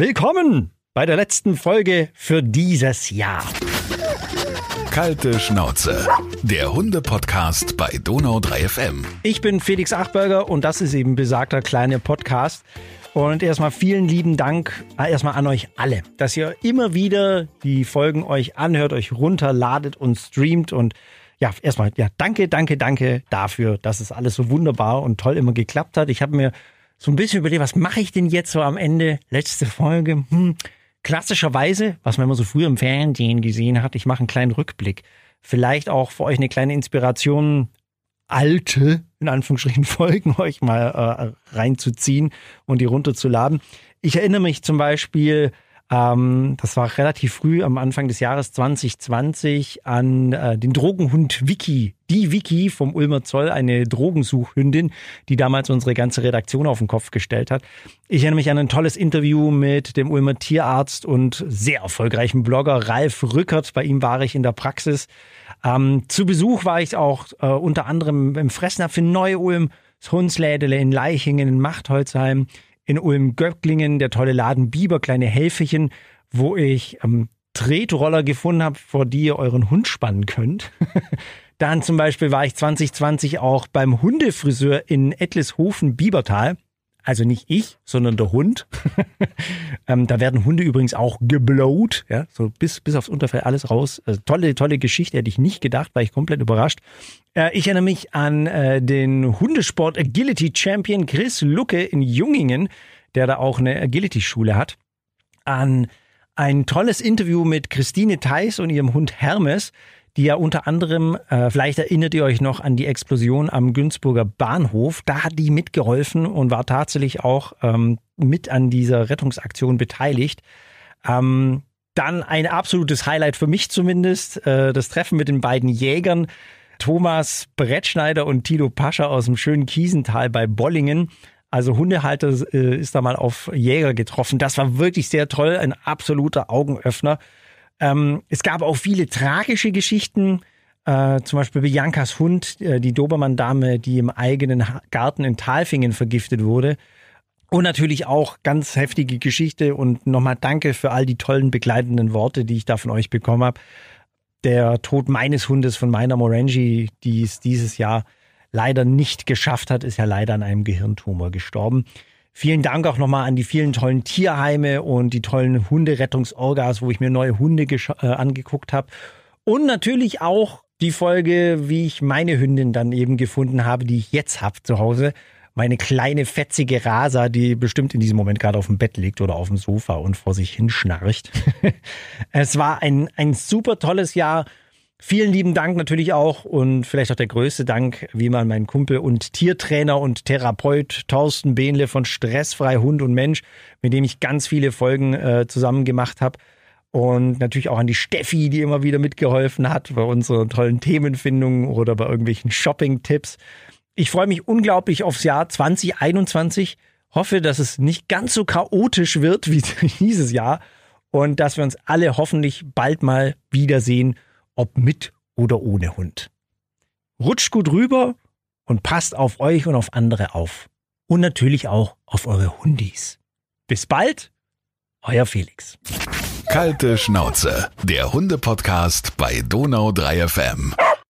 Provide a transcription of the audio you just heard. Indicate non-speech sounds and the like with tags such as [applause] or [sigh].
Willkommen bei der letzten Folge für dieses Jahr. Kalte Schnauze, der Hunde-Podcast bei Donau 3 FM. Ich bin Felix Achberger und das ist eben besagter kleine Podcast. Und erstmal vielen lieben Dank äh, erstmal an euch alle, dass ihr immer wieder die Folgen euch anhört, euch runterladet und streamt und ja, erstmal, ja, danke, danke, danke dafür, dass es alles so wunderbar und toll immer geklappt hat. Ich habe mir so ein bisschen überlegt, was mache ich denn jetzt so am Ende? Letzte Folge. Hm, klassischerweise, was man immer so früher im Fernsehen gesehen hat, ich mache einen kleinen Rückblick. Vielleicht auch für euch eine kleine Inspiration, alte, in Anführungsstrichen, [laughs] Folgen euch mal äh, reinzuziehen und die runterzuladen. Ich erinnere mich zum Beispiel ähm, das war relativ früh am Anfang des Jahres 2020 an äh, den Drogenhund Vicky. Die Vicky vom Ulmer Zoll, eine Drogensuchhündin, die damals unsere ganze Redaktion auf den Kopf gestellt hat. Ich erinnere mich an ein tolles Interview mit dem Ulmer Tierarzt und sehr erfolgreichen Blogger Ralf Rückert. Bei ihm war ich in der Praxis. Ähm, zu Besuch war ich auch äh, unter anderem im Fressnapf in Neu-Ulm, das Hundslädele in Leichingen, in Machtholzheim in Ulm-Göcklingen, der tolle Laden Biber, kleine Helferchen, wo ich ähm, Tretroller gefunden habe, vor die ihr euren Hund spannen könnt. [laughs] Dann zum Beispiel war ich 2020 auch beim Hundefriseur in Etlishofen-Biebertal also nicht ich, sondern der Hund. [laughs] ähm, da werden Hunde übrigens auch geblowt, ja, so bis, bis aufs Unterfell alles raus. Also tolle, tolle Geschichte, hätte ich nicht gedacht, war ich komplett überrascht. Äh, ich erinnere mich an äh, den Hundesport Agility Champion Chris Lucke in Jungingen, der da auch eine Agility-Schule hat. An ein tolles Interview mit Christine Theis und ihrem Hund Hermes die ja unter anderem, äh, vielleicht erinnert ihr euch noch an die Explosion am Günzburger Bahnhof, da hat die mitgeholfen und war tatsächlich auch ähm, mit an dieser Rettungsaktion beteiligt. Ähm, dann ein absolutes Highlight für mich zumindest, äh, das Treffen mit den beiden Jägern. Thomas Brettschneider und Tilo Pascha aus dem schönen Kiesental bei Bollingen. Also Hundehalter äh, ist da mal auf Jäger getroffen. Das war wirklich sehr toll, ein absoluter Augenöffner. Ähm, es gab auch viele tragische Geschichten. Äh, zum Beispiel Biancas Hund, äh, die Dobermann-Dame, die im eigenen Garten in Talfingen vergiftet wurde. Und natürlich auch ganz heftige Geschichte und nochmal danke für all die tollen begleitenden Worte, die ich da von euch bekommen habe. Der Tod meines Hundes von meiner Morangi, die es dieses Jahr leider nicht geschafft hat, ist ja leider an einem Gehirntumor gestorben. Vielen Dank auch nochmal an die vielen tollen Tierheime und die tollen Hunderettungsorgas, wo ich mir neue Hunde äh, angeguckt habe. Und natürlich auch die Folge, wie ich meine Hündin dann eben gefunden habe, die ich jetzt habe zu Hause. Meine kleine fetzige Rasa, die bestimmt in diesem Moment gerade auf dem Bett liegt oder auf dem Sofa und vor sich hinschnarcht. [laughs] es war ein, ein super tolles Jahr Vielen lieben Dank natürlich auch und vielleicht auch der größte Dank, wie man mein Kumpel und Tiertrainer und Therapeut Thorsten Behnle von Stressfrei Hund und Mensch, mit dem ich ganz viele Folgen äh, zusammen gemacht habe. Und natürlich auch an die Steffi, die immer wieder mitgeholfen hat bei unseren tollen Themenfindungen oder bei irgendwelchen Shopping-Tipps. Ich freue mich unglaublich aufs Jahr 2021. Hoffe, dass es nicht ganz so chaotisch wird wie [laughs] dieses Jahr und dass wir uns alle hoffentlich bald mal wiedersehen ob mit oder ohne Hund. Rutscht gut rüber und passt auf euch und auf andere auf. Und natürlich auch auf eure Hundis. Bis bald, euer Felix. Kalte Schnauze, der Hunde-Podcast bei Donau 3 FM.